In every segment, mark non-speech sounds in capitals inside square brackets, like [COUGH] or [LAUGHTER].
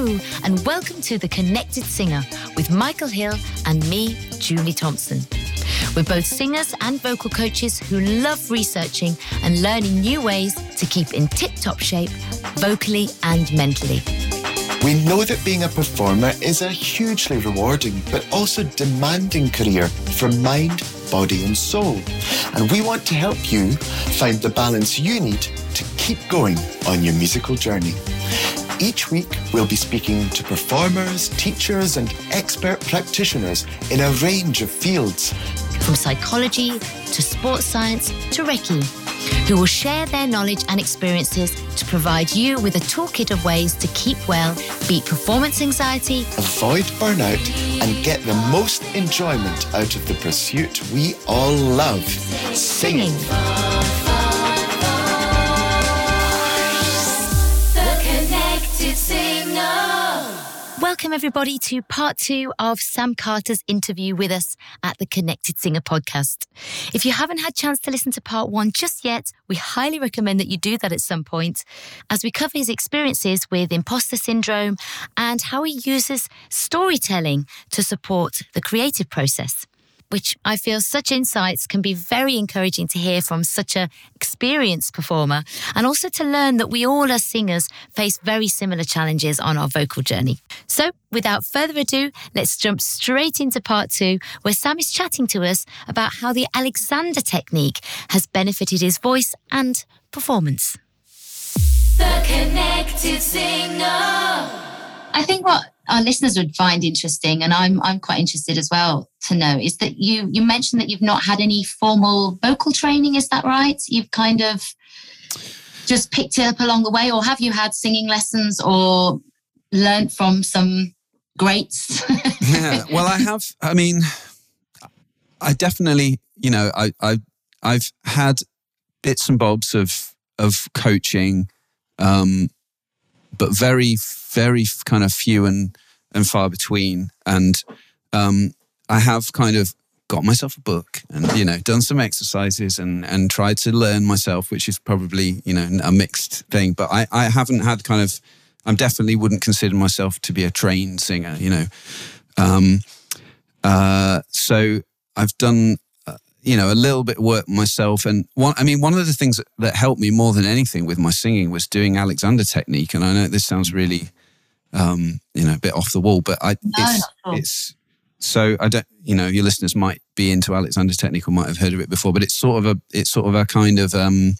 And welcome to The Connected Singer with Michael Hill and me, Julie Thompson. We're both singers and vocal coaches who love researching and learning new ways to keep in tip top shape, vocally and mentally. We know that being a performer is a hugely rewarding but also demanding career for mind, body, and soul. And we want to help you find the balance you need to keep going on your musical journey. Each week, we'll be speaking to performers, teachers, and expert practitioners in a range of fields. From psychology to sports science to Reiki, who will share their knowledge and experiences to provide you with a toolkit of ways to keep well, beat performance anxiety, avoid burnout, and get the most enjoyment out of the pursuit we all love singing. singing. Welcome, everybody, to part two of Sam Carter's interview with us at the Connected Singer podcast. If you haven't had a chance to listen to part one just yet, we highly recommend that you do that at some point as we cover his experiences with imposter syndrome and how he uses storytelling to support the creative process which I feel such insights can be very encouraging to hear from such an experienced performer and also to learn that we all as singers face very similar challenges on our vocal journey. So without further ado, let's jump straight into part two where Sam is chatting to us about how the Alexander technique has benefited his voice and performance. The Connected Singer. I think what our listeners would find interesting, and I'm I'm quite interested as well to know, is that you you mentioned that you've not had any formal vocal training. Is that right? You've kind of just picked it up along the way, or have you had singing lessons or learned from some greats? [LAUGHS] yeah, well, I have. I mean, I definitely, you know, I I I've had bits and bobs of of coaching, um, but very very kind of few and and far between. And um, I have kind of got myself a book and you know done some exercises and and tried to learn myself, which is probably you know a mixed thing. But I I haven't had kind of I definitely wouldn't consider myself to be a trained singer. You know. Um, uh, so I've done you know, a little bit of work myself. And one, I mean, one of the things that, that, helped me more than anything with my singing was doing Alexander technique. And I know this sounds really, um, you know, a bit off the wall, but I, no, it's, it's, so I don't, you know, your listeners might be into Alexander technique or might have heard of it before, but it's sort of a, it's sort of a kind of, um,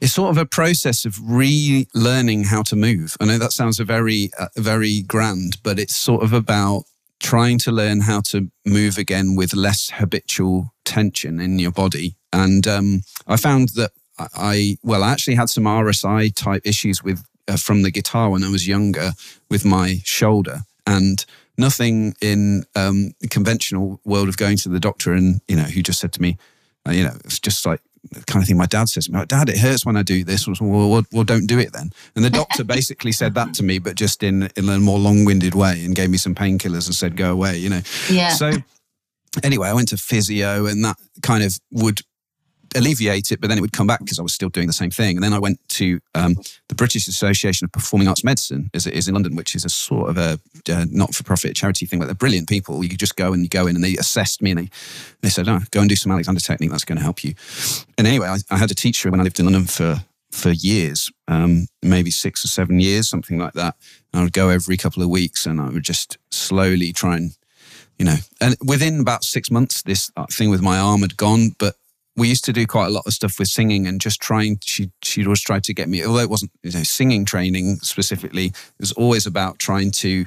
it's sort of a process of relearning how to move. I know that sounds a very, uh, very grand, but it's sort of about trying to learn how to move again with less habitual tension in your body. And um, I found that I, well, I actually had some RSI type issues with uh, from the guitar when I was younger with my shoulder, and nothing in um, the conventional world of going to the doctor and you know who just said to me, uh, you know, it's just like kind of thing my dad says to me, Dad, it hurts when I do this. Well, well, well, don't do it then. And the doctor basically said that to me, but just in, in a more long winded way and gave me some painkillers and said, go away, you know. Yeah. So anyway, I went to physio and that kind of would alleviate it, but then it would come back because I was still doing the same thing. And then I went to um, the British Association of Performing Arts Medicine, as it is in London, which is a sort of a uh, not-for-profit charity thing. But they're brilliant people. You could just go and you go in, and they assessed me, and they they said, "Oh, go and do some Alexander technique. That's going to help you." And anyway, I, I, had a teacher when I lived in London for for years, um, maybe six or seven years, something like that. And I would go every couple of weeks, and I would just slowly try and you know, and within about six months, this uh, thing with my arm had gone, but we used to do quite a lot of stuff with singing and just trying she she'd always tried to get me although it wasn't you know singing training specifically it was always about trying to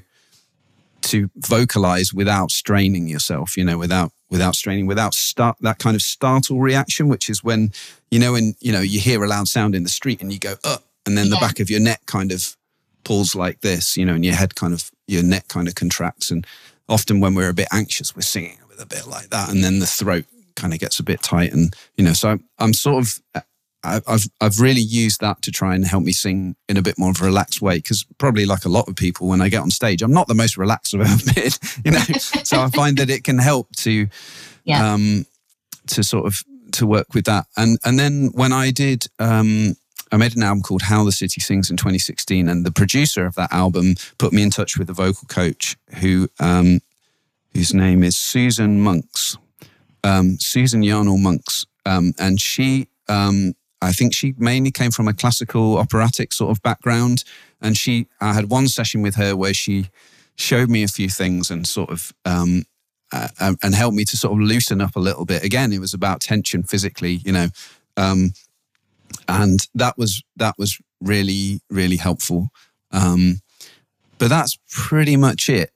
to vocalize without straining yourself you know without without straining without start that kind of startle reaction which is when you know when you know you hear a loud sound in the street and you go up and then yeah. the back of your neck kind of pulls like this you know and your head kind of your neck kind of contracts and often when we're a bit anxious we're singing with a bit like that and then the throat kind of gets a bit tight. And, you know, so I'm sort of, I've, I've really used that to try and help me sing in a bit more of a relaxed way. Cause probably like a lot of people, when I get on stage, I'm not the most relaxed I've ever been, you know, [LAUGHS] so I find that it can help to, yeah. um, to sort of, to work with that. And, and then when I did, um, I made an album called How the City Sings in 2016, and the producer of that album put me in touch with a vocal coach who, um, whose name is Susan Monks, um, Susan Yarnall Monks, um, and she, um, I think she mainly came from a classical operatic sort of background, and she, I had one session with her where she showed me a few things and sort of. Um, uh, and helped me to sort of loosen up a little bit. Again, it was about tension physically, you know, um, and that was that was really really helpful. Um, but that's pretty much it.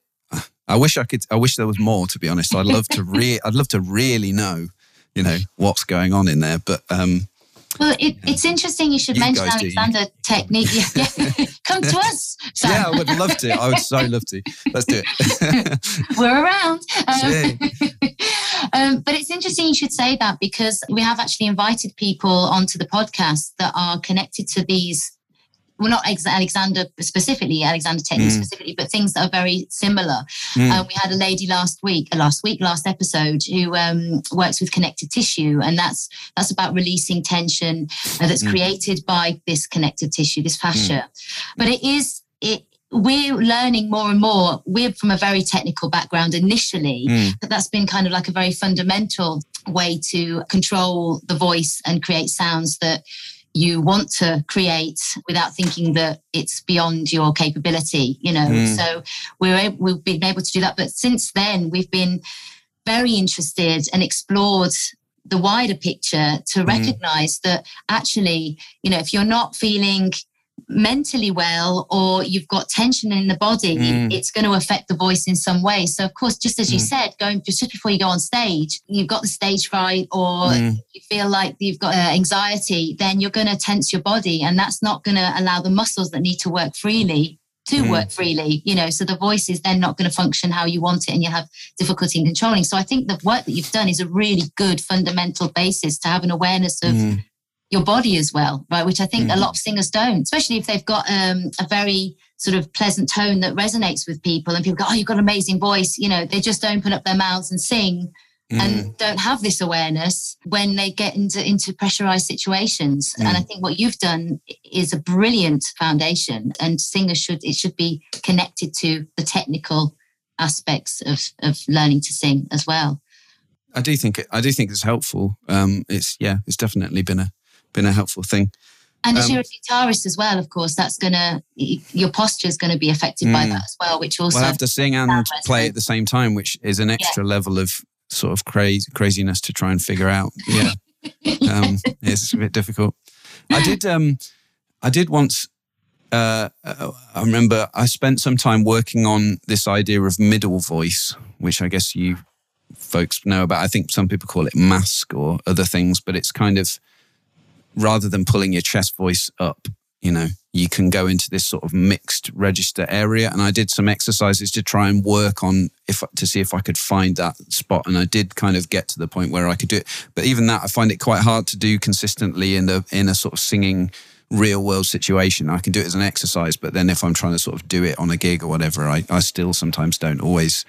I wish I could. I wish there was more. To be honest, I'd love to. Re- I'd love to really know, you know, what's going on in there. But um, well, it, it's interesting. You should You mention guys do. Alexander technique. [LAUGHS] Yeah, yeah. Come to us. Sam. yeah, I would love to. I would so love to. Let's do it. [LAUGHS] we're around. [LAUGHS] Um, um, but it's interesting you should say that because we have actually invited people onto the podcast that are connected to these. Well, not Alexander specifically, Alexander technique Mm. specifically, but things that are very similar. Mm. Uh, we had a lady last week, uh, last week, last episode, who um, works with connective tissue, and that's that's about releasing tension uh, that's Mm. created by this connective tissue, this fascia. But it is it. We're learning more and more. We're from a very technical background initially, Mm. but that's been kind of like a very fundamental way to control the voice and create sounds that you want to create without thinking that it's beyond your capability you know Mm. so we're able, we've been able to do that but since then we've been very interested and explored the wider picture to Mm. recognize that actually you know if you're not feeling mentally well or you've got tension in the body Mm. it's going to affect the voice in some way so of course just as you Mm. said going just before you go on stage you've got the stage fright or Mm. you feel like you've got uh, anxiety then you're going to tense your body and that's not going to allow the muscles that need to work freely to Mm. work freely you know so the voice is then not going to function how you want it and you have difficulty in controlling so i think the work that you've done is a really good fundamental basis to have an awareness of Mm. Your body as well, right? Which I think a Mhm. lot of singers don't, especially if they've got um, a very sort of pleasant tone that resonates with people, and people go, "Oh, you've got an amazing voice." You know, they just open up their mouths and sing, Mm. and don't have this awareness when they get into into pressurized situations. Mm. And I think what you've done is a brilliant foundation, and singers should it should be connected to the technical aspects of of learning to sing as well. I do think it, I do think it's helpful. Um, it's yeah, it's definitely been a been a helpful thing. And as Um, you're a guitarist as well, of course, that's gonna your posture is going to be affected by Mm. that as well, which also well, I have to sing and play at the same time, which is an extra level of sort of crazy craziness to try and figure out. Yeah, [LAUGHS] um, it's a bit difficult. I did. Um, I did once. Uh, uh, I remember I spent some time working on this idea of middle voice, which I guess you folks know about. I think some people call it mask or other things, but it's kind of rather than pulling your chest voice up, you know, you can go into this sort of mixed register area. And I did some exercises to try and work on if to see if I could find that spot. And I did kind of get to the point where I could do it. But even that, I find it quite hard to do consistently in the in a sort of singing real world situation. I can do it as an exercise, but then if I'm trying to sort of do it on a gig or whatever, I, I still sometimes don't always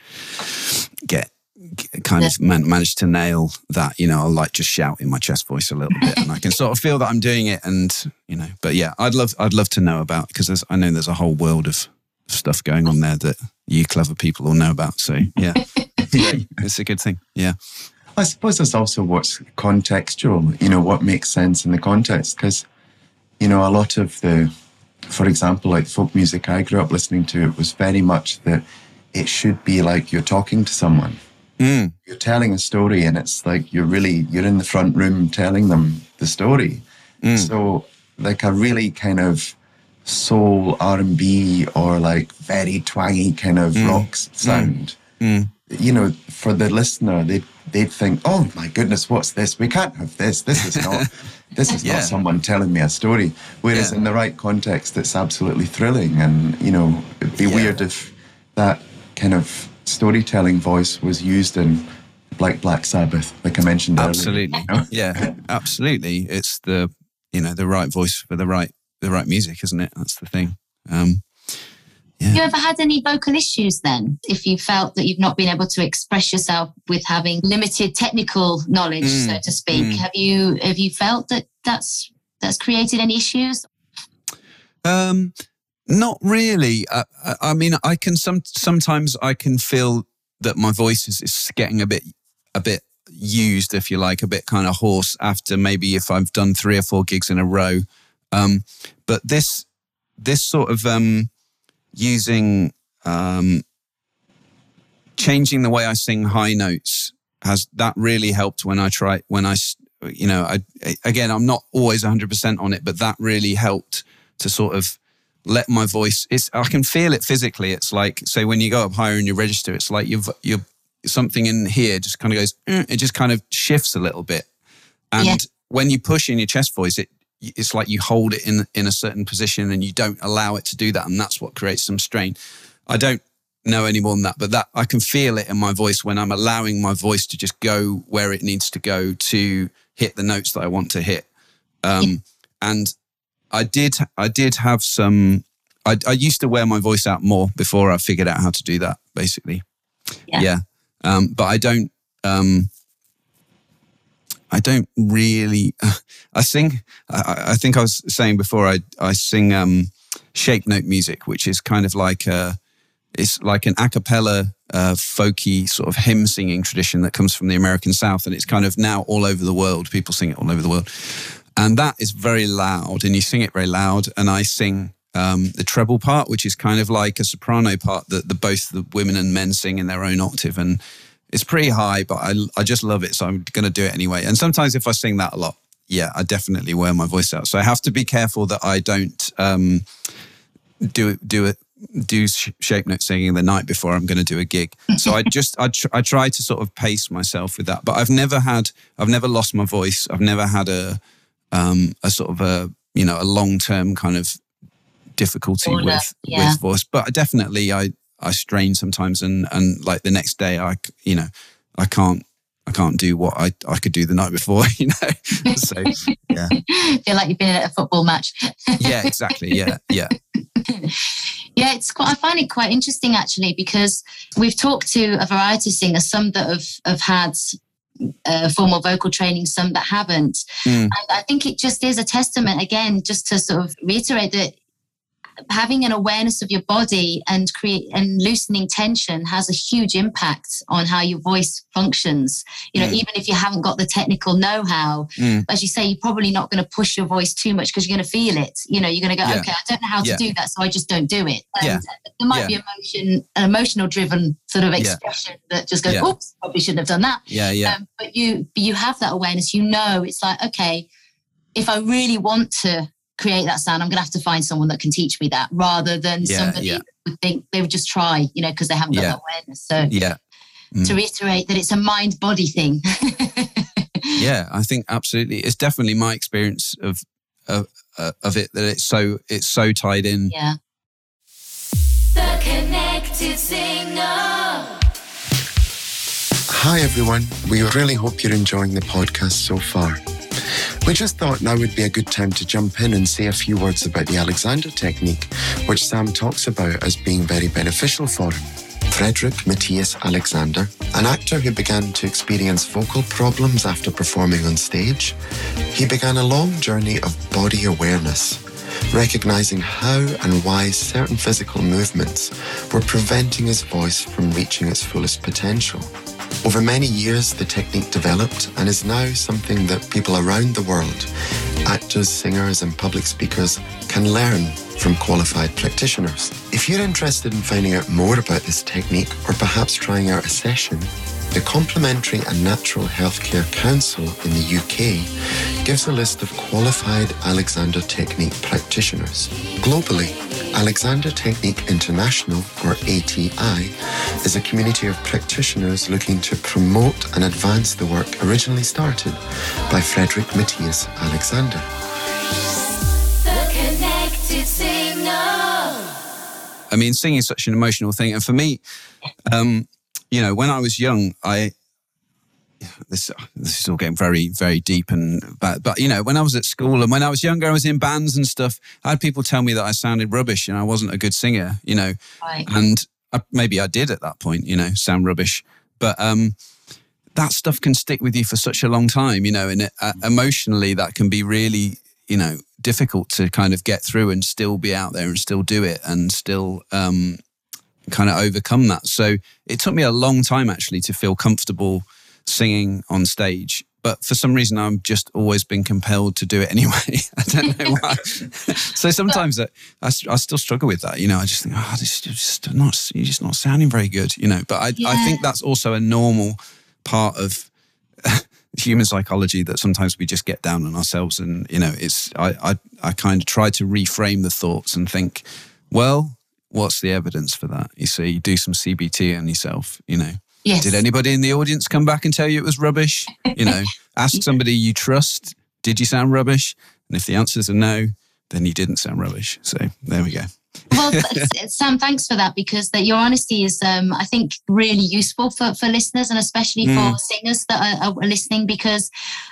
get get- kind of man, manage to nail that you know i'll like just shout in my chest voice a little bit and i can sort of feel that i'm doing it and you know but yeah i'd love i'd love to know about because i know there's a whole world of stuff going on there that you clever people all know about so yeah [LAUGHS] yeah it's a good thing yeah I suppose there's also what's contextual, you know, what makes sense in the context. Because, you know, a lot of the, for example, like folk music I grew up listening to, it was very much that it should be like you're talking to someone. Mm, You're telling a story and it's like you're really, you're in the front room telling them the story. mm, So like a really kind of soul R&B or like very twangy kind of rock sound mm, you know, for the listener, they they'd think, "Oh my goodness, what's this? We can't have this. This is not. [LAUGHS] this is Yeah. not someone telling me a story." Whereas Yeah. in the right context, it's absolutely thrilling, and you know, it'd be Yeah. weird if that kind of storytelling voice was used in like Black Sabbath, like I mentioned absolutely you [LAUGHS] know? yeah absolutely it's the you know the right voice for the right the right music isn't it that's the thing um Have you ever had any vocal issues then? If you felt that you've not been able to express yourself with having limited technical knowledge, Mm, so to speak, mm. have you have you felt that that's that's created any issues? Um, not really. I, I, mean, I can some sometimes I can feel that my voice is, is getting a bit a bit used, if you like, a bit kind of hoarse after maybe if I've done three or four gigs in a row. Um, but this this sort of um, using um, changing the way I sing high notes has that really helped when I try when I you know I again I'm not always 100% on it but that really helped to sort of let my voice it's I can feel it physically. It's like say when you go up higher in your register it's like you've you're something in here just kind of goes mm, it just kind of shifts a little bit. And yeah. when you push in your chest voice it it's like you hold it in in a certain position and you don't allow it to do that and that's what creates some strain. I don't know any more than that but that i can feel it in my voice when i'm allowing my voice to just go where it needs to go to hit the notes that i want to hit. Um, and i did i did have some I, I, used to wear my voice out more before i figured out how to do that basically yeah, yeah. Um, but i don't um, I don't really. [LAUGHS] I sing. I, I, think I was saying before. I I sing um, shape note music, which is kind of like a. It's like an a cappella, uh, folky sort of hymn singing tradition that comes from the American South, and it's kind of now all over the world. People sing it all over the world, and that is very loud, and you sing it very loud. And I sing um, the treble part, which is kind of like a soprano part that the both the women and men sing in their own octave, and it's pretty high, but I, I just love it. So I'm going to do it anyway. And sometimes if I sing that a lot, yeah, I definitely wear my voice out. So I have to be careful that I don't um, do it, do it, do shape note singing the night before I'm going to do a gig. So I [LAUGHS] just, I, tr- I try to sort of pace myself with that. But I've never had, I've never lost my voice. I've never had a, um, a sort of a, you know, a long term kind of difficulty with, yeah. with voice. But definitely, I, I strain sometimes, and and like the next day, I you know I can't I can't do what I, I could do the night before, [LAUGHS] you know. So yeah, [LAUGHS] feel like you've been at a football match. [LAUGHS] yeah, exactly. Yeah, yeah. yeah, it's quite. I find it quite interesting actually because we've talked to a variety of singers, some that have have had uh, formal vocal training, some that haven't. Mm. And I think it just is a testament again, just to sort of reiterate that having an awareness of your body and create and loosening tension has a huge impact on how your voice functions you know mm. even if you haven't got the technical know-how mm. as you say you're probably not going to push your voice too much because you're going to feel it you know you're going to go yeah. okay i don't know how yeah. to do that so i just don't do it and yeah. there might be emotion an emotional driven sort of expression that just goes oops probably shouldn't have done that yeah yeah um, but you you have that awareness you know it's like okay if i really want to create that sound, I'm going to have to find someone that can teach me that rather than yeah, somebody yeah. would think they would just try, you know, because they haven't got yeah. that awareness. So, yeah. Mm. To reiterate that it's a mind body thing. [LAUGHS] yeah, I think absolutely. It's definitely my experience of, of, uh, of it that it's so, it's so tied in. Yeah. The Connected Singer. Hi, everyone. We really hope you're enjoying the podcast so far. We just thought now would be a good time to jump in and say a few words about the Alexander technique, which Sam talks about as being very beneficial for him. Frederick Matthias Alexander, an actor who began to experience vocal problems after performing on stage, he began a long journey of body awareness, recognizing how and why certain physical movements were preventing his voice from reaching its fullest potential. Over many years, the technique developed and is now something that people around the world, actors, singers, and public speakers, can learn from qualified practitioners. If you're interested in finding out more about this technique or perhaps trying out a session, the Complementary and Natural Healthcare Council in the UK gives a list of qualified Alexander Technique practitioners. Globally, Alexander Technique International, or ATI, is a community of practitioners looking to promote and advance the work originally started by Frederick Matthias Alexander. I mean, singing is such an emotional thing. And for me, um, you know, when I was young, I this this is all getting very very deep and but but you know when I was at school and when I was younger I was in bands and stuff I had people tell me that I sounded rubbish and I wasn't a good singer you know right. and I, maybe I did at that point you know sound rubbish but um that stuff can stick with you for such a long time you know and it, uh, emotionally that can be really you know, difficult to kind of get through and still be out there and still do it and still um, kind of overcome that. So it took me a long time actually to feel comfortable singing on stage. But for some reason, I've just always been compelled to do it anyway. [LAUGHS] I don't know why. [LAUGHS] so sometimes I, I, I still struggle with that. You know, I just think, oh, this is just not, you're just not sounding very good. You know, but I, Yeah. I think that's also a normal part of [LAUGHS] human psychology that sometimes we just get down on ourselves and you know it's i i, I kind of try to reframe the thoughts and think well what's the evidence for that you see you do some cbt on yourself you know Yes. did anybody in the audience come back and tell you it was rubbish? You know [LAUGHS] ask somebody you trust did you sound rubbish? And if the answers are no then you didn't sound rubbish. So there we go well, [LAUGHS] Sam, thanks for that because that your honesty is, um, I think, really useful for, for listeners and especially Mm. for singers that are, are listening. Because,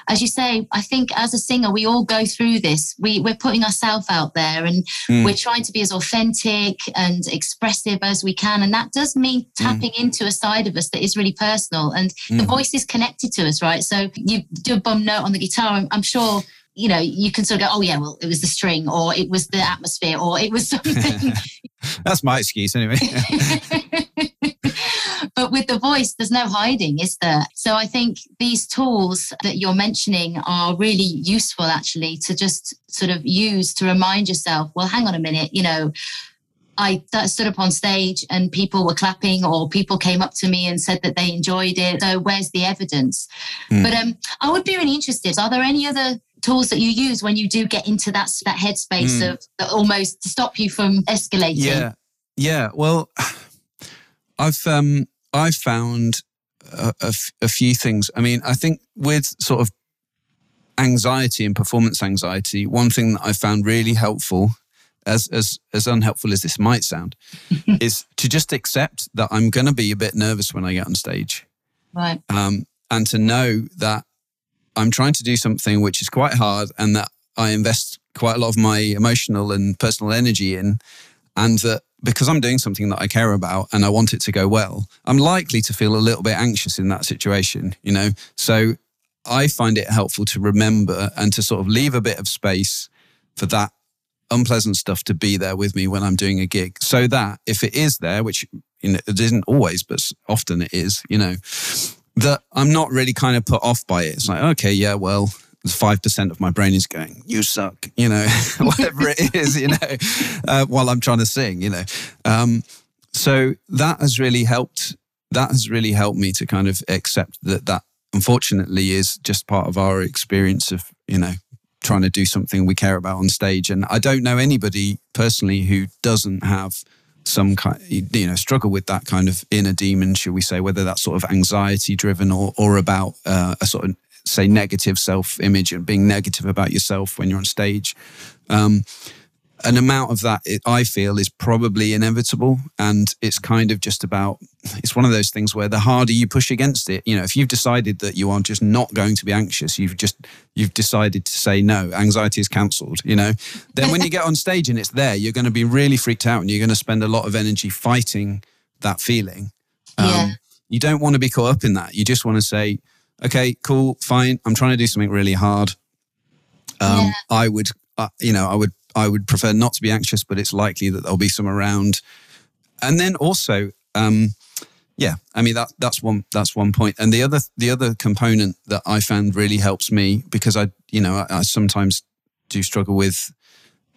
as you say, I think as a singer, we all go through this. We we're putting ourselves out there and Mm. we're trying to be as authentic and expressive as we can, and that does mean tapping into a side of us that is really personal. And the Mm. voice is connected to us, right? So you do a bum note on the guitar. I'm, I'm sure. You know, you can sort of go, oh, yeah, well, it was the string, or it was the atmosphere, or it was [LAUGHS] something. [LAUGHS] that's my excuse anyway [LAUGHS] but with the voice, there's no hiding, is there? So I think these tools that you're mentioning are really useful actually to just sort of use to remind yourself, well, hang on a minute, you know, I stood up on stage and people were clapping or people came up to me and said that they enjoyed it. So where's the evidence? Hmm. But um, I would be really interested. Are there any other tools that you use when you do get into that that headspace Hmm. of that almost to stop you from escalating? Yeah, yeah. Well, [SIGHS] I've um, I've found a, a f- a few things. I mean, I think with sort of anxiety and performance anxiety, one thing that I found really helpful, as as as unhelpful as this might sound, [LAUGHS] is to just accept that I'm going to be a bit nervous when I get on stage, Right. um, and to know that I'm trying to do something which is quite hard, and that I invest quite a lot of my emotional and personal energy in, and that because I'm doing something that I care about and I want it to go well, I'm likely to feel a little bit anxious in that situation, you know? So I find it helpful to remember and to sort of leave a bit of space for that unpleasant stuff to be there with me when I'm doing a gig. So that if it is there, which you know, it isn't always, but often it is, you know, that I'm not really kind of put off by it. It's like, okay, yeah, well, five percent of my brain is going, "You suck," you know, [LAUGHS] whatever it [LAUGHS] is, you know, uh, while I'm trying to sing, you know. Um, so that has really helped. That has really helped me to kind of accept that that unfortunately is just part of our experience of you know trying to do something we care about on stage. And I don't know anybody personally who doesn't have some kind, you know, struggle with that kind of inner demon, should we say, whether that's sort of anxiety driven or or about uh, a sort of say negative self image and being negative about yourself when you're on stage. Um, an amount of that I feel is probably inevitable, and it's kind of just about. It's one of those things where the harder you push against it, you know, if you've decided that you are just not going to be anxious, you've just you've decided to say no, anxiety is cancelled. You know, then when you get on stage and it's there, you're going to be really freaked out, and you're going to spend a lot of energy fighting that feeling. Yeah. You don't want to be caught up in that. You just want to say, okay, cool, fine. I'm trying to do something really hard. Um, Yeah. I would, uh, you know, I would, I would prefer not to be anxious, but it's likely that there'll be some around. And then also, um, yeah, I mean that that's one that's one point. And the other the other component that I found really helps me because I, you know, I, I sometimes do struggle with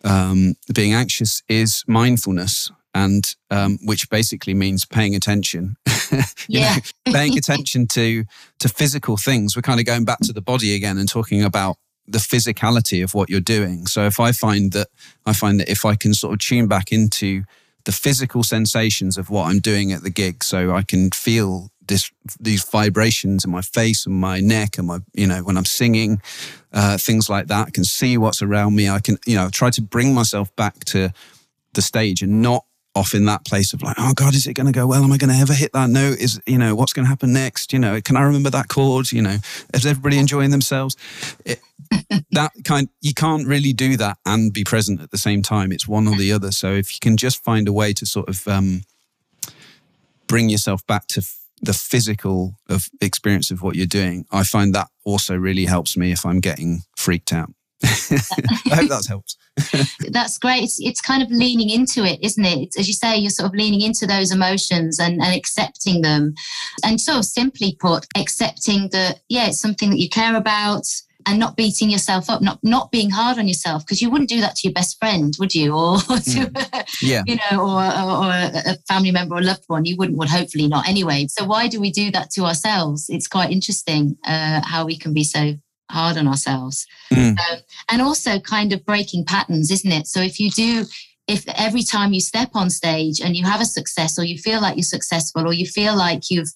um, being anxious is mindfulness. And um, which basically means paying attention, [LAUGHS] you Yeah. know, [LAUGHS] paying attention to to physical things. We're kind of going back to the body again and talking about the physicality of what you're doing. So if I find that I find that if I can sort of tune back into the physical sensations of what I'm doing at the gig, so I can feel this these vibrations in my face and my neck and my you know when I'm singing, uh, things like that. I can see what's around me. I can you know try to bring myself back to the stage and not off in that place of like, oh God, is it going to go well? Am I going to ever hit that note? Is, you know, what's going to happen next? You know, can I remember that chord? You know, is everybody enjoying themselves? It, [LAUGHS] that kind, you can't really do that and be present at the same time. It's one or the other. So if you can just find a way to sort of um, bring yourself back to f- the physical of experience of what you're doing, I find that also really helps me if I'm getting freaked out. I hope that helps. [LAUGHS] That's great. It's, it's kind of leaning into it, isn't it? It's, as you say, you're sort of leaning into those emotions and, and accepting them. And sort of simply put, accepting that, yeah, it's something that you care about and not beating yourself up, not not being hard on yourself, because you wouldn't do that to your best friend, would you? [LAUGHS] Or to, Mm. Yeah. [LAUGHS] you know, or, or, or a family member or loved one. You wouldn't, would hopefully not anyway. So why do we do that to ourselves? It's quite interesting uh, how we can be so hard on ourselves. Mm. Um, and also kind of breaking patterns, isn't it? So if you do, if every time you step on stage and you have a success or you feel like you're successful or you feel like you've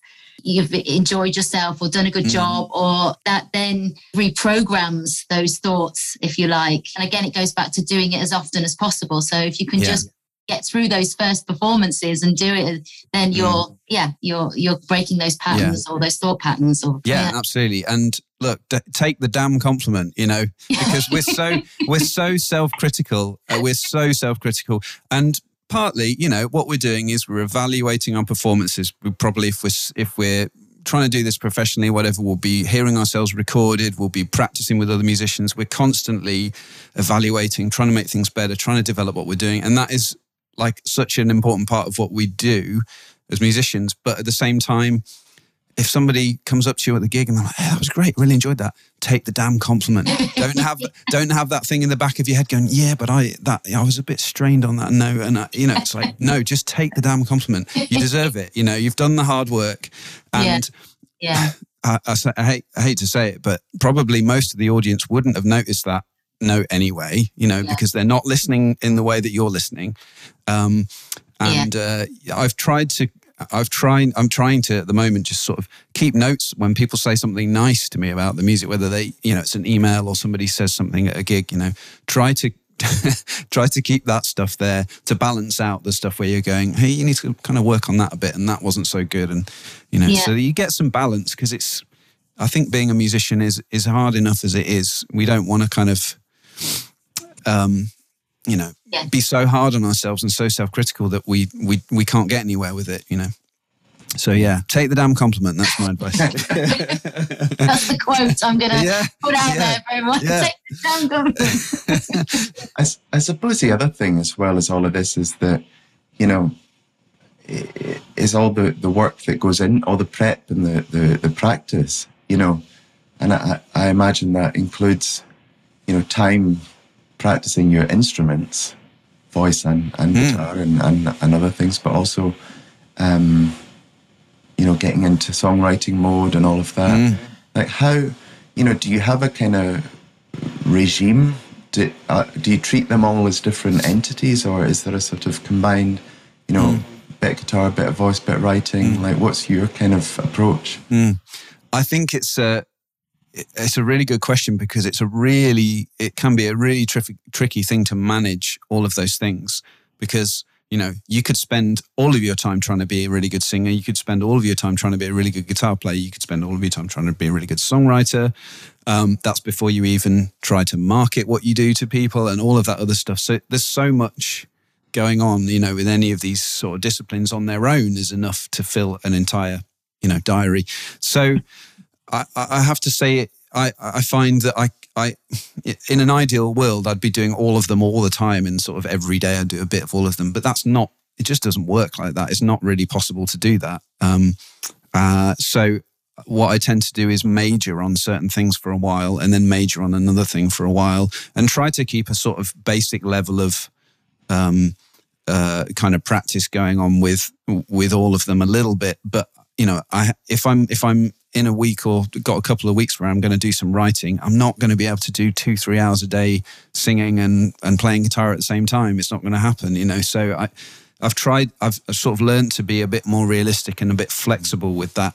you've enjoyed yourself or done a good Mm. job or that then reprograms those thoughts if you like and again it goes back to doing it as often as possible so if you can Yeah. just get through those first performances and do it then Mm. you're yeah you're you're breaking those patterns or those thought patterns or Yeah, absolutely. And look, d- take the damn compliment, you know, [LAUGHS] because we're so we're so self-critical. Uh, we're so self-critical, and partly, you know, what we're doing is we're evaluating our performances. We probably, if we're if we're trying to do this professionally, whatever, we'll be hearing ourselves recorded. We'll be practicing with other musicians. We're constantly evaluating, trying to make things better, trying to develop what we're doing, and that is like such an important part of what we do as musicians. But at the same time if somebody comes up to you at the gig and they're like, hey, that was great, really enjoyed that, take the damn compliment. [LAUGHS] don't have don't have that thing in the back of your head going, yeah, but I that I was a bit strained on that note, and I, you know, it's like, [LAUGHS] no, just take the damn compliment. You deserve it. You know, you've done the hard work, and yeah [LAUGHS] I, I, say, I hate I hate to say it, but probably most of the audience wouldn't have noticed that note anyway. You know, Yeah. because they're not listening in the way that you're listening. Um, Yeah. and uh, I've tried to. I've tried. I'm trying to at the moment just sort of keep notes when people say something nice to me about the music, whether they, you know, it's an email or somebody says something at a gig. You know, try to [LAUGHS] try to keep that stuff there to balance out the stuff where you're going, hey, you need to kind of work on that a bit, and that wasn't so good, and you know, Yeah. so you get some balance because it's. I think being a musician is is hard enough as it is. We don't want to kind of, um, you know, Yeah. be so hard on ourselves and so self critical that we we we can't get anywhere with it. You know. So yeah, take the damn compliment. That's my advice. [LAUGHS] that's the quote i'm gonna Yeah, put out yeah, there for everyone yeah. Take the damn compliment. [LAUGHS] [LAUGHS] I, s- I suppose the other thing as well as all of this is that, you know, i- i- is all the, the work that goes in, all the prep and the, the, the practice, you know, and I, I imagine that includes, you know, time practicing your instruments, voice and, and hmm. guitar and, and, and other things, but also, um, you know, getting into songwriting mode and all of that. Hmm. Like how, you know, do you have a kind of regime? Do, uh, do you treat them all as different entities, or is there a sort of combined, you know, hmm. bit of guitar, bit of voice, bit of writing? Like, what's your kind of approach? I think it's a it's a really good question because it's a really it can be a really tricky tricky thing to manage all of those things because you know you could spend all of your time trying to be a really good singer. You could spend all of your time trying to be a really good guitar player. You could spend all of your time trying to be a really good songwriter. Um, that's before you even try to market what you do to people and all of that other stuff. So there's so much going on you know with any of these sort of disciplines on their own is enough to fill an entire you know diary. So I, I I have to say, I, I find that I, I, in an ideal world, I'd be doing all of them all the time and sort of every day I'd do a bit of all of them. But that's not, it just doesn't work like that. It's not really possible to do that. Um, uh, so what I tend to do is major on certain things for a while and then major on another thing for a while and try to keep a sort of basic level of um, uh, kind of practice going on with with all of them a little bit. But you know, I if I'm if I'm in a week or got a couple of weeks where I'm going to do some writing, I'm not going to be able to do two three hours a day singing and and playing guitar at the same time. It's not going to happen, you know. So I. I've tried. I've sort of learned to be a bit more realistic and a bit flexible with that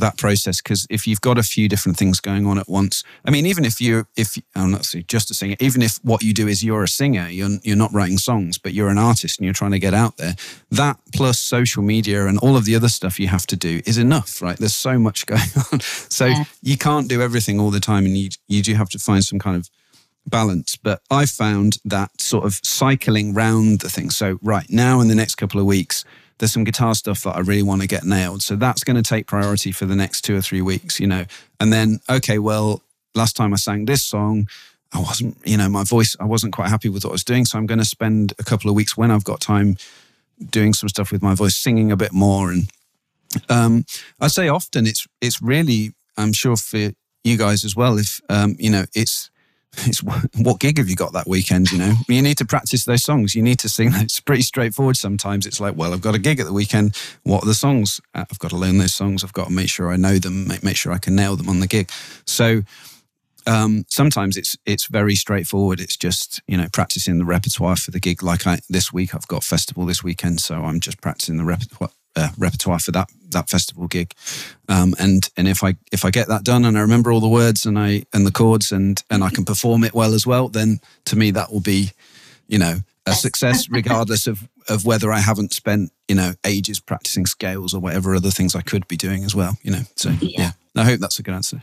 that process because if you've got a few different things going on at once i mean even if you're if i'm not just a singer even if what you do is you're a singer you're, you're not writing songs but you're an artist and you're trying to get out there that plus social media and all of the other stuff you have to do is enough right there's so much [LAUGHS] going on so Yeah. you can't do everything all the time and you you do have to find some kind of balance. But I found that sort of cycling round the thing. So right now in the next couple of weeks, there's some guitar stuff that I really want to get nailed. So that's going to take priority for the next two or three weeks, you know. And then, okay, well, last time I sang this song, I wasn't, you know, my voice, I wasn't quite happy with what I was doing. So I'm going to spend a couple of weeks when I've got time doing some stuff with my voice, singing a bit more. And um, I say often it's it's really, I'm sure for you guys as well, if um, you know, it's [LAUGHS] it's what gig have you got that weekend? You know, you need to practice those songs. You need to sing. It's pretty straightforward. Sometimes it's like, well, I've got a gig at the weekend. What are the songs? Uh, I've got to learn those songs. I've got to make sure I know them. Make, make sure I can nail them on the gig. So um, sometimes it's it's very straightforward. It's just you know practicing the repertoire for the gig. Like I this week, I've got festival this weekend, so I'm just practicing the repertoire uh, repertoire for that that festival gig. Um, and and if I if I get that done and I remember all the words and I and the chords and and I can perform it well as well, then to me that will be, you know, a success [LAUGHS] regardless of of whether I haven't spent you know ages practicing scales or whatever other things I could be doing as well. You know, so yeah. yeah. I hope that's a good answer.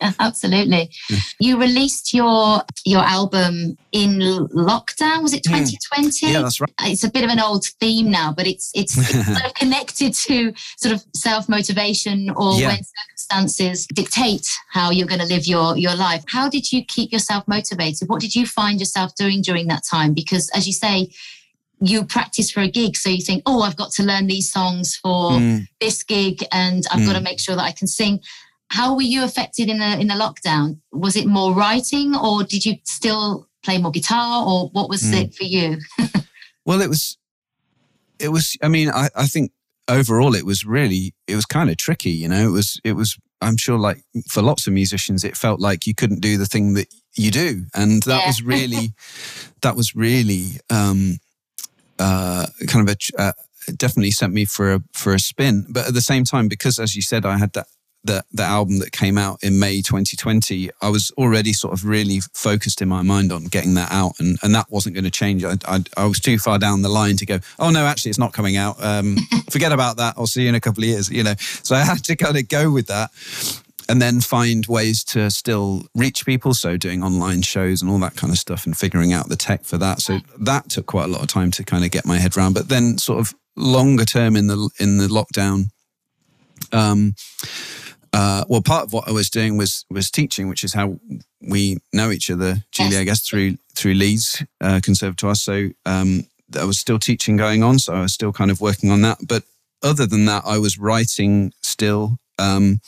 [LAUGHS] Absolutely. Yeah. You released your your album in lockdown. Was it 2020? Mm. Yeah, that's right. It's a bit of an old theme now, but it's it's, it's [LAUGHS] sort of connected to sort of self motivation or yeah. when circumstances dictate how you're going to live your your life. How did you keep yourself motivated? What did you find yourself doing during that time? Because as you say, you practice for a gig. So you think, oh, I've got to learn these songs for mm. this gig and I've mm. got to make sure that I can sing. How were you affected in the in the lockdown? Was it more writing or did you still play more guitar or what was mm. it for you? [LAUGHS] well, it was it was I mean, I, I think overall it was really it was kind of tricky, you know. It was it was I'm sure like for lots of musicians it felt like you couldn't do the thing that you do. And that yeah. was really [LAUGHS] that was really um uh, kind of a, uh, definitely sent me for a for a spin. But at the same time, because as you said, I had that the the album that came out in May 2020, I was already sort of really focused in my mind on getting that out, and and that wasn't going to change. I, I, I was too far down the line to go. Oh no, actually, it's not coming out. Um, [LAUGHS] forget about that. I'll see you in a couple of years. You know, so I had to kind of go with that and then find ways to still reach people. So doing online shows and all that kind of stuff and figuring out the tech for that. So that took quite a lot of time to kind of get my head around. But then sort of longer term in the in the lockdown, um, uh, well, part of what I was doing was was teaching, which is how we know each other, Julie, I guess through through Leeds uh, Conservatoire. So um, I was still teaching going on, so I was still kind of working on that. But other than that, I was writing still. Um,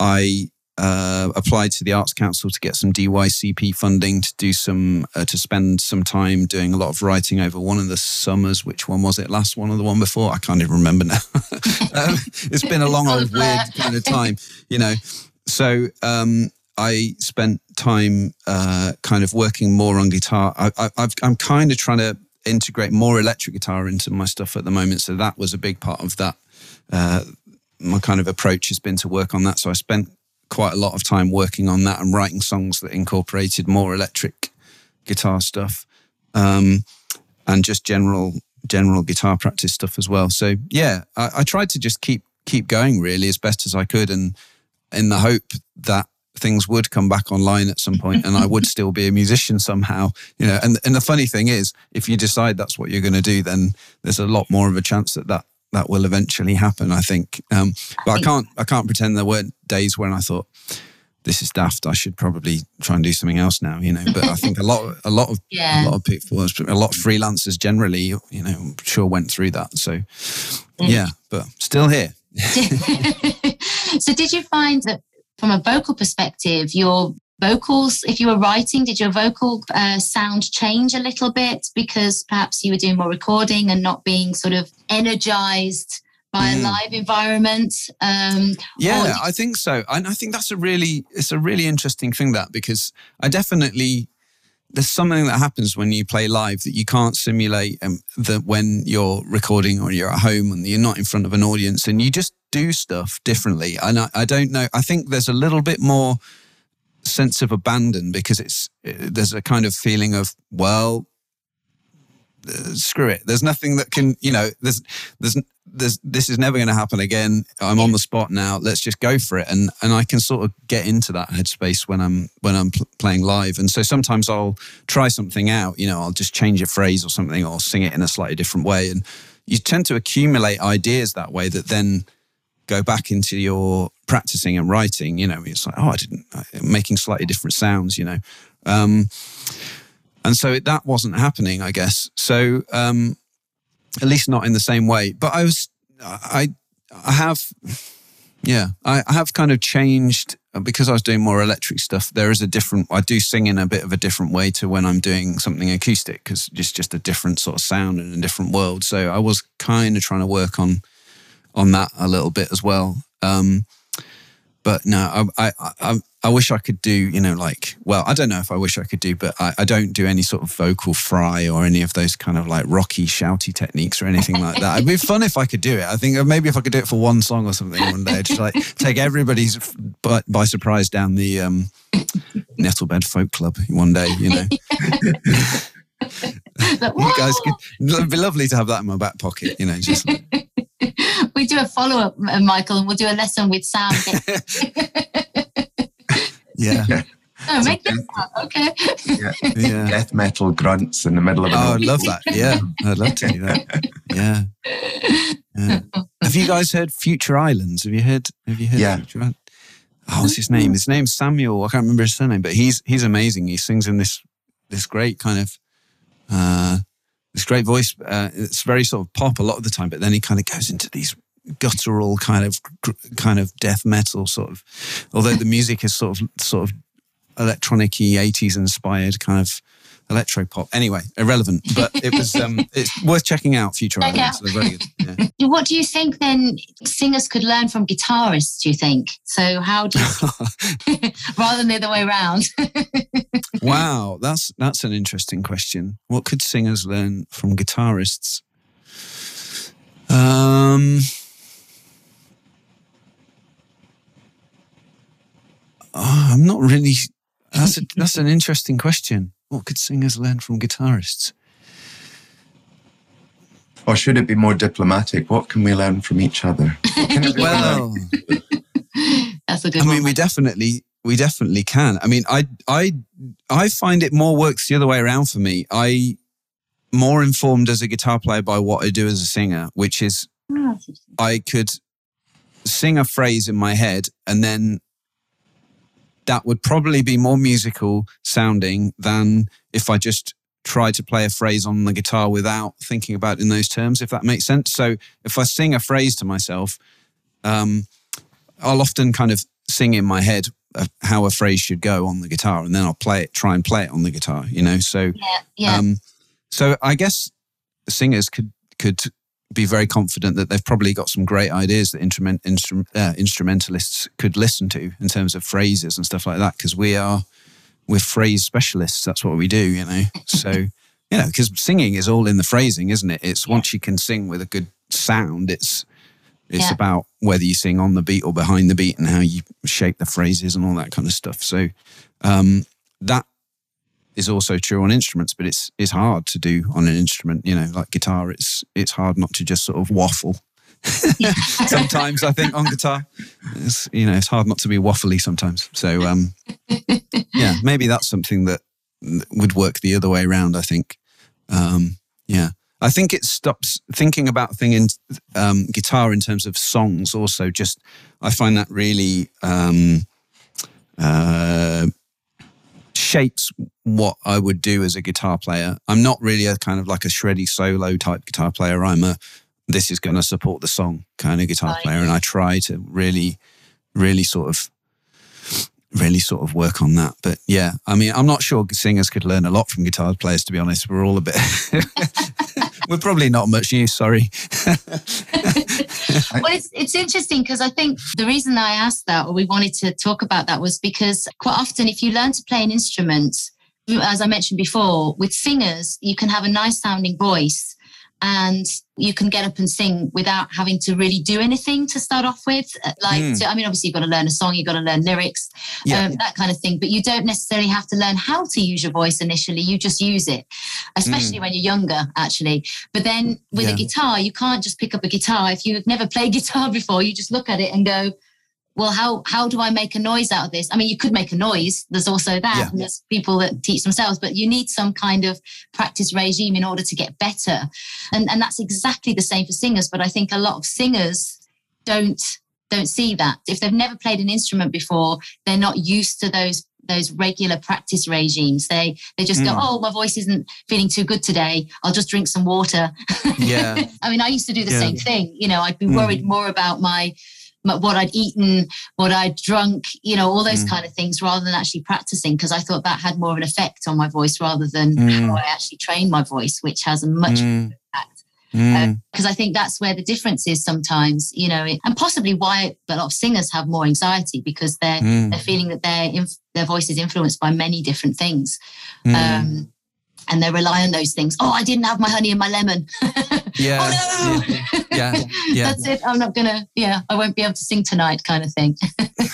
I uh, applied to the Arts Council to get some DYCP funding to do some uh, to spend some time doing a lot of writing over one of the summers. Which one was it? Last one or the one before? I can't even remember now. [LAUGHS] um, it's been a [LAUGHS] long old weird kind of time, you know. So um, I spent time uh, kind of working more on guitar. I, am kind of trying to integrate more electric guitar into my stuff at the moment. So that was a big part of that uh, my kind of approach has been to work on that. So I spent quite a lot of time working on that and writing songs that incorporated more electric guitar stuff um, and just general general guitar practice stuff as well. So yeah, I, I tried to just keep keep going really as best as I could, and in the hope that things would come back online at some point and I would [LAUGHS] still be a musician somehow, you know. And and the funny thing is, if you decide that's what you're going to do, then there's a lot more of a chance that that that will eventually happen. I think, um, but I can't I can't pretend there weren't days when I thought this is daft. I should probably try and do something else now, you know. But I think a lot, a lot of, yeah. a lot of people, a lot of freelancers generally, you know, I'm sure went through that. So, mm. yeah, but still here. [LAUGHS] [LAUGHS] so, did you find that from a vocal perspective, your vocals. If you were writing did your vocal uh, sound change a little bit because perhaps you were doing more recording and not being sort of energized by mm. a live environment um, yeah i think so. And i think that's a really it's a really interesting thing that because i definitely there's something that happens when you play live that you can't simulate um, that when you're recording or you're at home and you're not in front of an audience and you just do stuff differently. And I, I don't know i think there's a little bit more sense of abandon because it's there's a kind of feeling of well uh, screw it. There's nothing that can you know there's there's there's this is never going to happen again. I'm on the spot now. Let's just go for it. And and i can sort of get into that headspace when i'm when i'm pl- playing live. And so sometimes i'll try something out you know i'll just change a phrase or something or sing it in a slightly different way. And you tend to accumulate ideas that way that then go back into your practicing and writing, you know, it's like, oh, I didn't, making slightly different sounds, you know. Um, and so it, that wasn't happening, I guess. So, um, at least not in the same way. But I was, I, I have, yeah, I, I have kind of changed because I was doing more electric stuff. There is a different. I do sing in a bit of a different way to when I'm doing something acoustic because it's just a different sort of sound and a different world. So I was kind of trying to work on on that a little bit as well. Um, but no, I, I, I, I, wish I could do, you know, like, well, I don't know if I wish I could do, but I, I don't do any sort of vocal fry or any of those kind of like rocky, shouty techniques or anything like that. It'd be [LAUGHS] fun if I could do it. I think maybe if I could do it for one song or something one day, just like take everybody's by, by surprise down the um, Nettlebed Folk Club one day, you know. [LAUGHS] you guys could, it'd be lovely to have that in my back pocket, you know, just like, [LAUGHS] [LAUGHS] we do a follow up, uh, Michael, and we'll do a lesson with Sam. [LAUGHS] yeah. Oh, make this okay. Yeah. yeah. Death metal grunts in the middle of it. Oh, I'd love that. Yeah. I'd love to do that. Yeah. yeah. Have you guys heard Future Islands? Have you heard have you heard yeah. Future Islands? Oh, what's his name? His name's Samuel. I can't remember his surname, but he's he's amazing. He sings in this this great kind of uh this great voice. Uh, it's very sort of pop a lot of the time, but then he kind of goes into these guttural kind of kind of death metal sort of. Although the music is sort of sort of electronic-y 80s inspired kind of electro pop. Anyway, irrelevant, but it was um, [LAUGHS] it's worth checking out. Future Check very good. Yeah. [LAUGHS] What do you think then singers could learn from guitarists? Do you think so? How do you, [LAUGHS] rather than the other way around? wow, that's that's an interesting question. What could singers learn from guitarists? Um. Oh, I'm not really. That's a, that's an interesting question. What could singers learn from guitarists? Or should it be more diplomatic? What can we learn from each other? [LAUGHS] well, that's a good. I one. mean, we definitely we definitely can. I mean, I I I find it more works the other way around for me. I more informed as a guitar player by what I do as a singer, which is oh, I could sing a phrase in my head and then that would probably be more musical sounding than if I just try to play a phrase on the guitar without thinking about it in those terms, if that makes sense. So if I sing a phrase to myself, um, I'll often kind of sing in my head how a phrase should go on the guitar, and then I'll play it, try and play it on the guitar. You know, so yeah, yeah. Um, so I guess singers could could be very confident that they've probably got some great ideas that instrument, instru- uh, instrumentalists could listen to in terms of phrases and stuff like that. Because we are we're phrase specialists. That's what we do, you know. So you know, because singing is all in the phrasing, isn't it? It's once you can sing with a good sound, it's it's yeah. about whether you sing on the beat or behind the beat and how you shape the phrases and all that kind of stuff. So um, that is also true on instruments, but it's it's hard to do on an instrument. You know, like guitar, it's it's hard not to just sort of waffle. [LAUGHS] sometimes I think on guitar, it's you know it's hard not to be waffly sometimes. So um, yeah, maybe that's something that would work the other way around. I think. Um, yeah, I think it stops thinking about thing in um, guitar in terms of songs. Also, just I find that really um, uh, shapes what I would do as a guitar player. I'm not really a kind of like a shreddy solo type guitar player. I'm a this is going to support the song kind of guitar player, and I try to really, really sort of, really sort of work on that. But yeah, I mean, I'm not sure singers could learn a lot from guitar players. To be honest, we're all a bit. [LAUGHS] we're probably not much use. Sorry. [LAUGHS] [LAUGHS] well, it's it's interesting because I think the reason I asked that or we wanted to talk about that was because quite often, if you learn to play an instrument, mm, as I mentioned before, with singers, you can have a nice sounding voice and you can get up and sing without having to really do anything to start off with. Uh, like, mm. I mean, obviously, you've got to learn a song, you've got to learn lyrics, yeah. um, that kind of thing. But you don't necessarily have to learn how to use your voice initially. You just use it, especially mm. when you're younger, actually. But then with yeah. a guitar, you can't just pick up a guitar. If you've never played [LAUGHS] guitar before, you just look at it and go, well, how how do I make a noise out of this? I mean, you could make a noise. There's also that. Yeah. And there's people that teach themselves, but you need some kind of practice regime in order to get better. And and that's exactly the same for singers. But I think a lot of singers don't don't see that. If they've never played an instrument before, they're not used to those those regular practice regimes. They they just go, Mm. oh, my voice isn't feeling too good today. I'll just drink some water. Yeah. [LAUGHS] I mean, I used to do the Yeah. same thing. You know, I'd be Mm. worried more about my what I'd eaten, what I'd drunk, you know, all those Mm. kind of things, rather than actually practicing, because I thought that had more of an effect on my voice rather than Mm. how I actually train my voice, which has a much Mm. impact Mm. because I think that's where the difference is sometimes, you know, and possibly why a lot of singers have more anxiety because they're Mm. they're feeling that their inf- their voice is influenced by many different things, Mm. um, and they rely on those things. Oh, I didn't have my honey and my lemon. [LAUGHS] yeah. oh no, Yeah. [LAUGHS] Yeah. that's it. I'm not gonna. Yeah, I won't be able to sing tonight, kind of thing.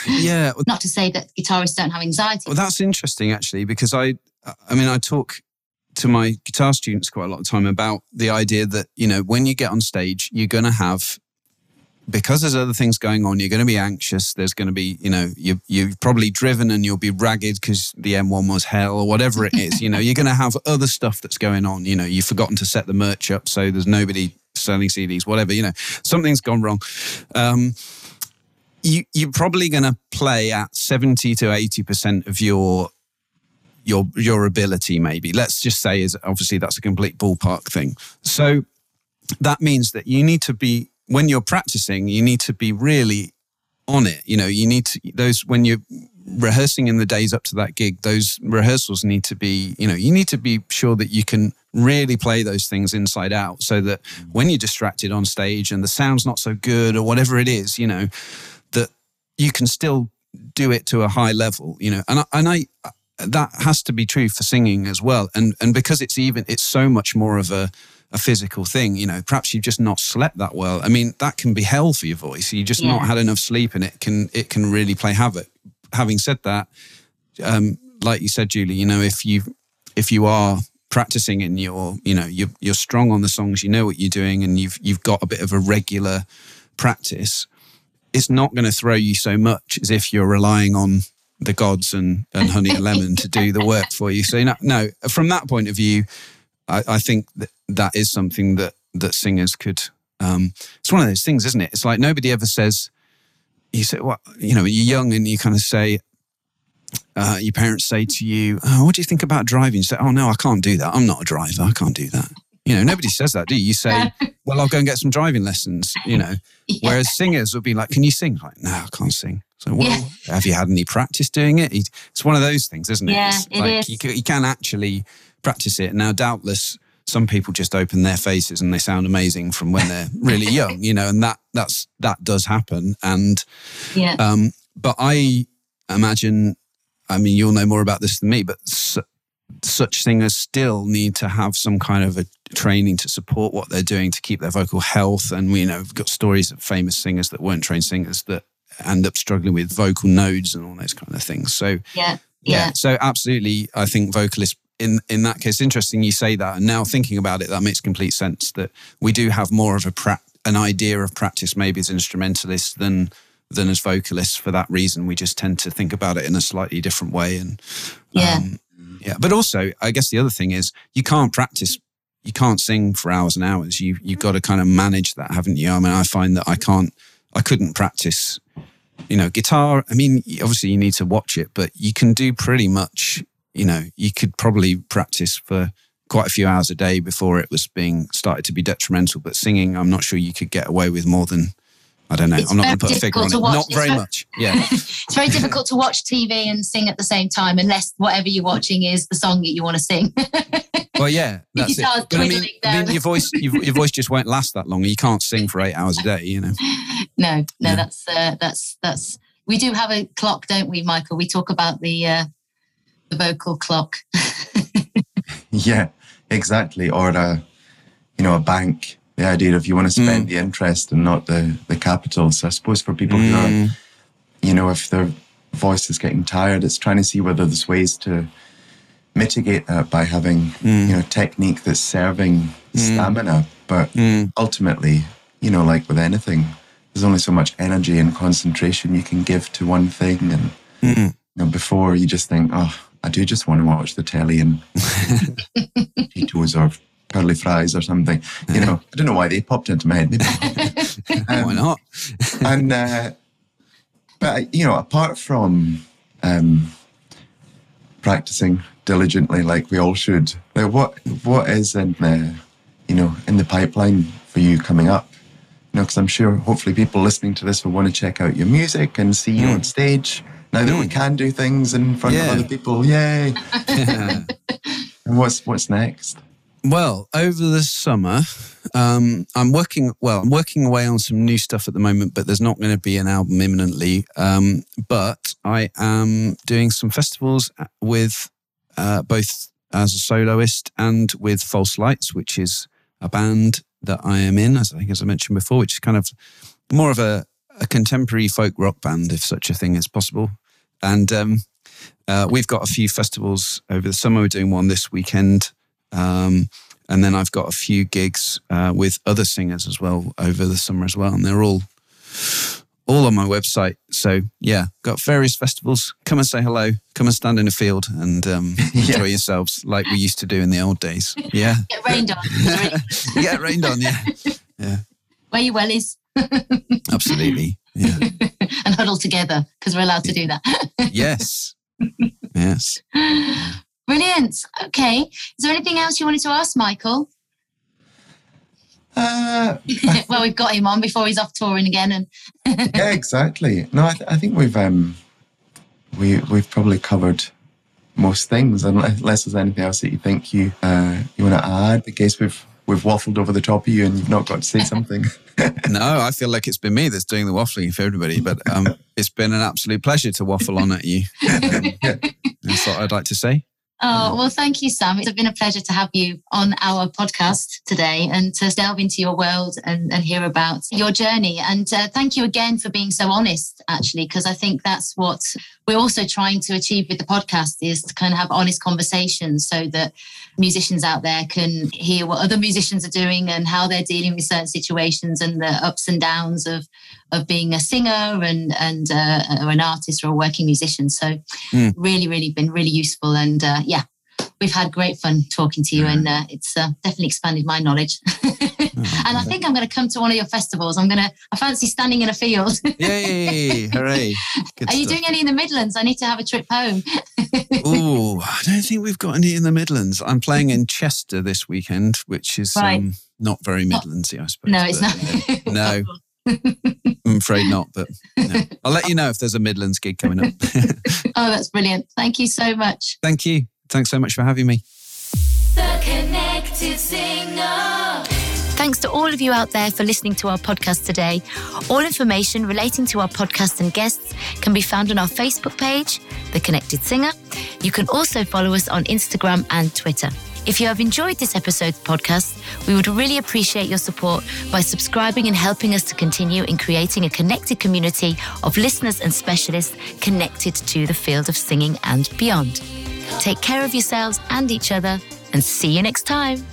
Yeah. [LAUGHS] not to say that guitarists don't have anxiety. Well, that's interesting actually, because I, I mean, I talk to my guitar students quite a lot of time about the idea that you know when you get on stage, you're going to have because there's other things going on. You're going to be anxious. There's going to be, you know, you you've probably driven and you'll be ragged because the M1 was hell or whatever it is. you know, you're going to have other stuff that's going on. You know, you've forgotten to set the merch up, so there's nobody selling CDs, whatever. You know, something's gone wrong. Um, you, you're probably going to play at 70 to 80% of your your your ability maybe let's just say is obviously that's a complete ballpark thing so that means that you need to be when you're practicing you need to be really on it. You know you need to those when you're rehearsing in the days up to that gig those rehearsals need to be you know you need to be sure that you can really play those things inside out so that when you're distracted on stage and the sound's not so good or whatever it is you know that you can still do it to a high level you know. And I, and I that has to be true for singing as well. And and because it's even it's so much more of a a physical thing you know perhaps you've just not slept that well. I mean that can be hell for your voice. You just not had enough sleep and it can it can really play havoc. Having said that um like you said julie you know if you if you are practicing and you're you know you're you're strong on the songs you know what you're doing and you've you've got a bit of a regular practice it's not going to throw you so much as if you're relying on the gods and, and honey and lemon to do the work for you. So, no, no from that point of view, I, I think that that is something that, that singers could, um, it's one of those things, isn't it? It's like nobody ever says, you say, well, you know, you're young and you kind of say, uh, your parents say to you, oh, what do you think about driving? You say, oh, no, I can't do that. I'm not a driver. I can't do that. You know, nobody says that, do you? You say, [LAUGHS] well, I'll go and get some driving lessons, you know. [LAUGHS] Yeah. Whereas singers would be like, "Can you sing?" Like, no, I can't sing. So, well, Yeah. have you had any practice doing it? It's one of those things, isn't it? Yeah, It's it like is. You, can, you can actually practice it. Now, doubtless, some people just open their faces and they sound amazing from when they're really [LAUGHS] young, you know, and that that's that does happen. And yeah, um, but I imagine, I mean, you'll know more about this than me, but su- such singers still need to have some kind of a training to support what they're doing to keep their vocal health. And we you know we've got stories of famous singers that weren't trained singers that end up struggling with vocal nodes and all those kind of things. So yeah, yeah. so absolutely, I think vocalists in in that case, interesting you say that. And now thinking about it, that makes complete sense. That we do have more of a pra- an idea of practice maybe as instrumentalists than than as vocalists. For that reason, we just tend to think about it in a slightly different way. And Yeah. um, yeah. But also, I guess the other thing is you can't practice. You can't sing for hours and hours. You you've got to kind of manage that, haven't you? I mean, I find that I can't. I couldn't practice you know, guitar, I mean, obviously you need to watch it, but you can do pretty much, you know, you could probably practice for quite a few hours a day before it was being started to be detrimental. But singing, I'm not sure you could get away with more than, I don't know, It's I'm not going to put a figure on it. watch. Not It's very very- much. Yeah. [LAUGHS] it's very difficult to watch TV and sing at the same time unless whatever you're watching is the song that you want to sing. [LAUGHS] Well, yeah, [LAUGHS] that's it. But I mean, I mean your voice, your, your voice just won't last that long. You can't sing for eight hours a day, you know. no, no, Yeah. that's uh, that's that's. We do have a clock, don't we, Michael? We talk about the uh, the vocal clock. [LAUGHS] Yeah, exactly. Or a, you know, a bank. The idea of you want to spend the interest and not the the capital. So I suppose for people who are, Mm. you know, if their voice is getting tired, it's trying to see whether there's ways to mitigate that by having, you know, technique that's serving stamina. But Mm. ultimately, you know, like with anything, there's only so much energy and concentration you can give to one thing. And Mm. you know, before you just think, oh, I do just want to watch the telly and [LAUGHS] Cheetos or curly fries or something. You know, I don't know why they popped into my head. [LAUGHS] Maybe. Why not? [LAUGHS] and uh, But you know, apart from um, practicing diligently, like we all should, like what what is in the you know in the pipeline for you coming up? You know, because I'm sure hopefully people listening to this will want to check out your music and see you on stage. Now that we can do things in front Yeah. of other people, yay! [LAUGHS] and what's what's next? Well, over the summer, um, I'm working. Well, I'm working away on some new stuff at the moment, but there's not going to be an album imminently. Um, but I am doing some festivals with uh, both as a soloist and with False Lights, which is a band that I am in, as I think as I mentioned before, which is kind of more of a, a contemporary folk rock band, if such a thing is possible. And um, uh, we've got a few festivals over the summer. We're doing one this weekend. Um, and then I've got a few gigs uh, with other singers as well over the summer as well. And they're all all on my website. So yeah, got various festivals. Come and say hello. Come and stand in a field and um, [LAUGHS] enjoy yourselves like we used to do in the old days. Yeah. Get rained on. [LAUGHS] Yeah, get rained on. Yeah, yeah. Wear your wellies [LAUGHS] Absolutely. Yeah. [LAUGHS] and huddle together because we're allowed to do that. [LAUGHS] Yes. Yes. Brilliant. Okay. Is there anything else you wanted to ask, Michael? Uh, well, we've got him on before he's off touring again, and yeah, exactly. No, I, th- I think we've um, we we've probably covered most things, unless, unless there's anything else that you think you uh, you want to add. I guess we've we've waffled over the top of you and you've not got to say [LAUGHS] something. No, I feel like it's been me that's doing the waffling for everybody, but um, [LAUGHS] it's been an absolute pleasure to waffle on at you. [LAUGHS] Um, that's what I'd like to say. Oh, well, thank you, Sam. It's been a pleasure to have you on our podcast today and to delve into your world and, and hear about your journey. And uh, thank you again for being so honest, actually, because I think that's what we're also trying to achieve with the podcast is to kind of have honest conversations so that musicians out there can hear what other musicians are doing and how they're dealing with certain situations and the ups and downs of of being a singer and and uh, or an artist or a working musician. So Mm. really, really been really useful. And uh, yeah, we've had great fun talking to you, and uh, it's uh, definitely expanded my knowledge. [LAUGHS] and I think I'm going to come to one of your festivals. I'm going to. I fancy standing in a field. [LAUGHS] Yay! Hooray! Good Are you stuff. doing any in the Midlands? I need to have a trip home. Oh, I don't think we've got any in the Midlands. I'm playing in Chester this weekend, which is Right. um, not very Midlandsy, I suppose. no, it's but, not. uh, no, [LAUGHS] I'm afraid not. But no. I'll let you know if there's a Midlands gig coming up. [LAUGHS] oh, that's brilliant. Thank you so much. Thank you. Thanks so much for having me. The Connected Singer. Thanks to all of you out there for listening to our podcast today. All information relating to our podcast and guests can be found on our Facebook page, The Connected Singer. You can also follow us on Instagram and Twitter. If you have enjoyed this episode's podcast, we would really appreciate your support by subscribing and helping us to continue in creating a connected community of listeners and specialists connected to the field of singing and beyond. Take care of yourselves and each other, and see you next time.